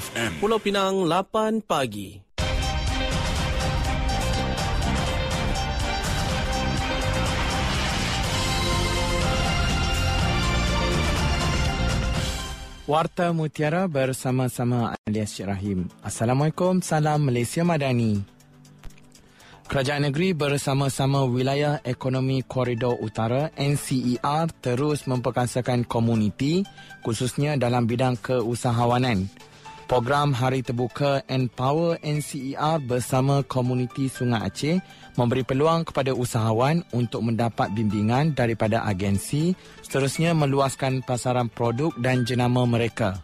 FM. Pulau Pinang 8 pagi. Warta Mutiara bersama-sama Alias Syed Rahim. Assalamualaikum, salam Malaysia Madani. Kerajaan negeri bersama-sama Wilayah Ekonomi Koridor Utara NCER terus memperkasakan komuniti khususnya dalam bidang keusahawanan. Program Hari Terbuka Empower NCER bersama komuniti Sungai Aceh memberi peluang kepada usahawan untuk mendapat bimbingan daripada agensi seterusnya meluaskan pasaran produk dan jenama mereka.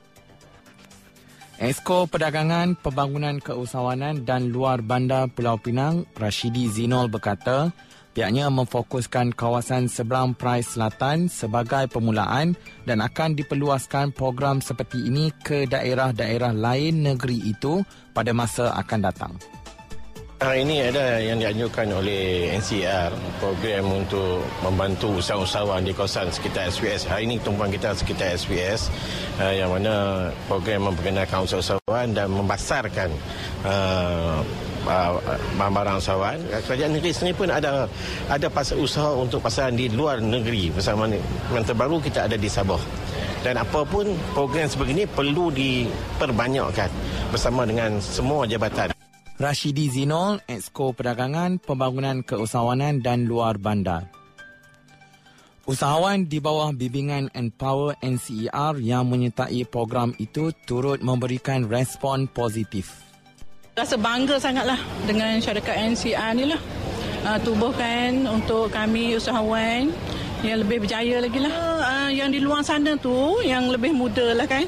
Esko Perdagangan, Pembangunan Keusahawanan dan Luar Bandar Pulau Pinang, Rashidi Zinol berkata, Pihaknya memfokuskan kawasan seberang Perai Selatan sebagai permulaan dan akan diperluaskan program seperti ini ke daerah-daerah lain negeri itu pada masa akan datang. Hari ini ada yang dianjurkan oleh NCR program untuk membantu usahawan di kawasan sekitar SPS. Hari ini tumpuan kita sekitar SPS uh, yang mana program memperkenalkan usahawan dan membasarkan Uh, barang usahawan. Kerajaan negeri sendiri pun ada ada pasar usaha untuk pasaran di luar negeri bersama yang terbaru kita ada di Sabah. Dan apapun program sebegini perlu diperbanyakkan bersama dengan semua jabatan. Rashidi Zinol, Exco Perdagangan, Pembangunan Keusahawanan dan Luar Bandar. Usahawan di bawah bimbingan Empower NCER yang menyertai program itu turut memberikan respon positif. Rasa bangga sangatlah dengan syarikat NCR ni lah. Uh, tubuhkan untuk kami usahawan yang lebih berjaya lagi lah. Uh, yang di luar sana tu, yang lebih muda lah kan.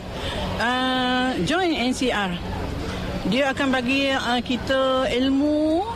Uh, join NCR. Dia akan bagi uh, kita ilmu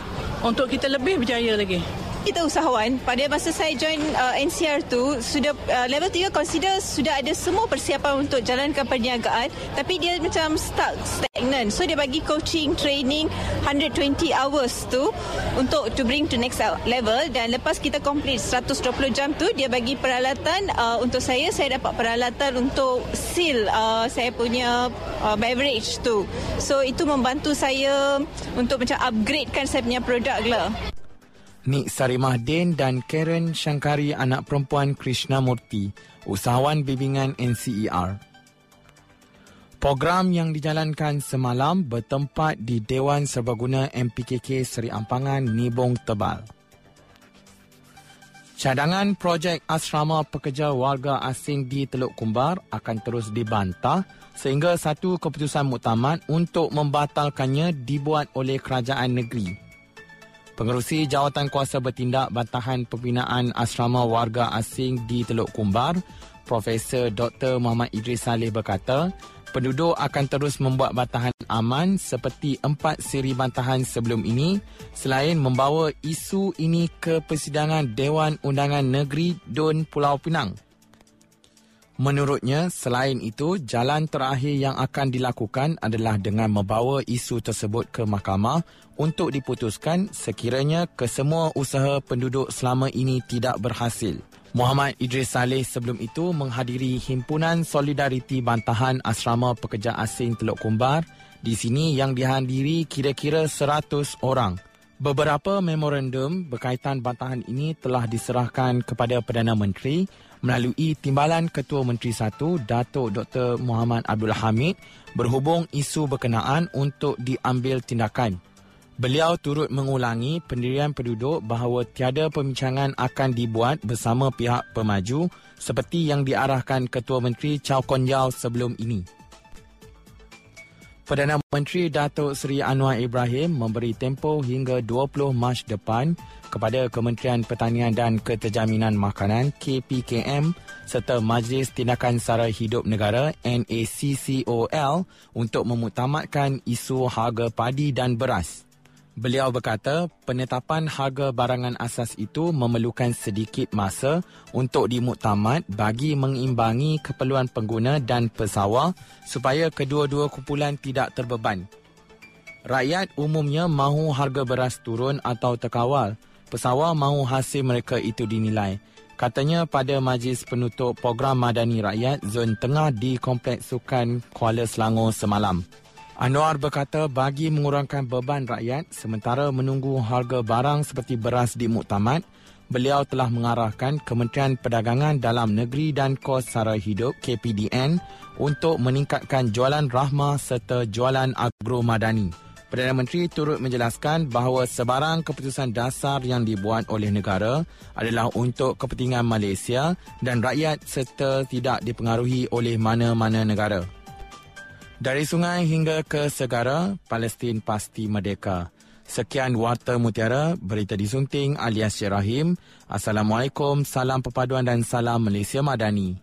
untuk kita lebih berjaya lagi kita usahawan pada masa saya join uh, NCR tu sudah uh, level 3 consider sudah ada semua persiapan untuk jalankan perniagaan tapi dia macam stuck stagnant. So dia bagi coaching training 120 hours tu untuk to bring to next level. Dan lepas kita complete 120 jam tu dia bagi peralatan uh, untuk saya saya dapat peralatan untuk seal uh, saya punya uh, beverage tu. So itu membantu saya untuk macam upgradekan saya punya produk lah Nik Sarimah Din dan Karen Shankari anak perempuan Krishna Murti, usahawan bimbingan NCER. Program yang dijalankan semalam bertempat di Dewan Serbaguna MPKK Seri Ampangan Nibong Tebal. Cadangan projek asrama pekerja warga asing di Teluk Kumbar akan terus dibantah sehingga satu keputusan muktamad untuk membatalkannya dibuat oleh kerajaan negeri. Pengerusi Jawatan Kuasa Bertindak Bantahan Pembinaan Asrama Warga Asing di Teluk Kumbar, Profesor Dr. Muhammad Idris Saleh berkata, penduduk akan terus membuat bantahan aman seperti empat siri bantahan sebelum ini selain membawa isu ini ke persidangan Dewan Undangan Negeri Dun Pulau Pinang. Menurutnya, selain itu, jalan terakhir yang akan dilakukan adalah dengan membawa isu tersebut ke mahkamah untuk diputuskan sekiranya kesemua usaha penduduk selama ini tidak berhasil. Muhammad Idris Saleh sebelum itu menghadiri Himpunan Solidariti Bantahan Asrama Pekerja Asing Teluk Kumbar di sini yang dihadiri kira-kira 100 orang. Beberapa memorandum berkaitan bantahan ini telah diserahkan kepada Perdana Menteri melalui Timbalan Ketua Menteri Satu Datuk Dr. Muhammad Abdul Hamid berhubung isu berkenaan untuk diambil tindakan. Beliau turut mengulangi pendirian penduduk bahawa tiada pembincangan akan dibuat bersama pihak pemaju seperti yang diarahkan Ketua Menteri Chow Kon Yao sebelum ini. Perdana Menteri Datuk Seri Anwar Ibrahim memberi tempoh hingga 20 Mac depan kepada Kementerian Pertanian dan Keterjaminan Makanan KPKM serta Majlis Tindakan Sara Hidup Negara NACCOL untuk memutamatkan isu harga padi dan beras. Beliau berkata penetapan harga barangan asas itu memerlukan sedikit masa untuk dimuktamad bagi mengimbangi keperluan pengguna dan pesawar supaya kedua-dua kumpulan tidak terbeban. Rakyat umumnya mahu harga beras turun atau terkawal. Pesawar mahu hasil mereka itu dinilai. Katanya pada majlis penutup program Madani Rakyat Zon Tengah di Kompleks Sukan Kuala Selangor semalam. Anwar berkata bagi mengurangkan beban rakyat sementara menunggu harga barang seperti beras di muktamad, beliau telah mengarahkan Kementerian Perdagangan Dalam Negeri dan Kos Sara Hidup KPDN untuk meningkatkan jualan rahmah serta jualan agro madani. Perdana Menteri turut menjelaskan bahawa sebarang keputusan dasar yang dibuat oleh negara adalah untuk kepentingan Malaysia dan rakyat serta tidak dipengaruhi oleh mana-mana negara. Dari sungai hingga ke segara, Palestin pasti merdeka. Sekian Warta Mutiara, berita disunting alias Syirahim. Assalamualaikum, salam perpaduan dan salam Malaysia Madani.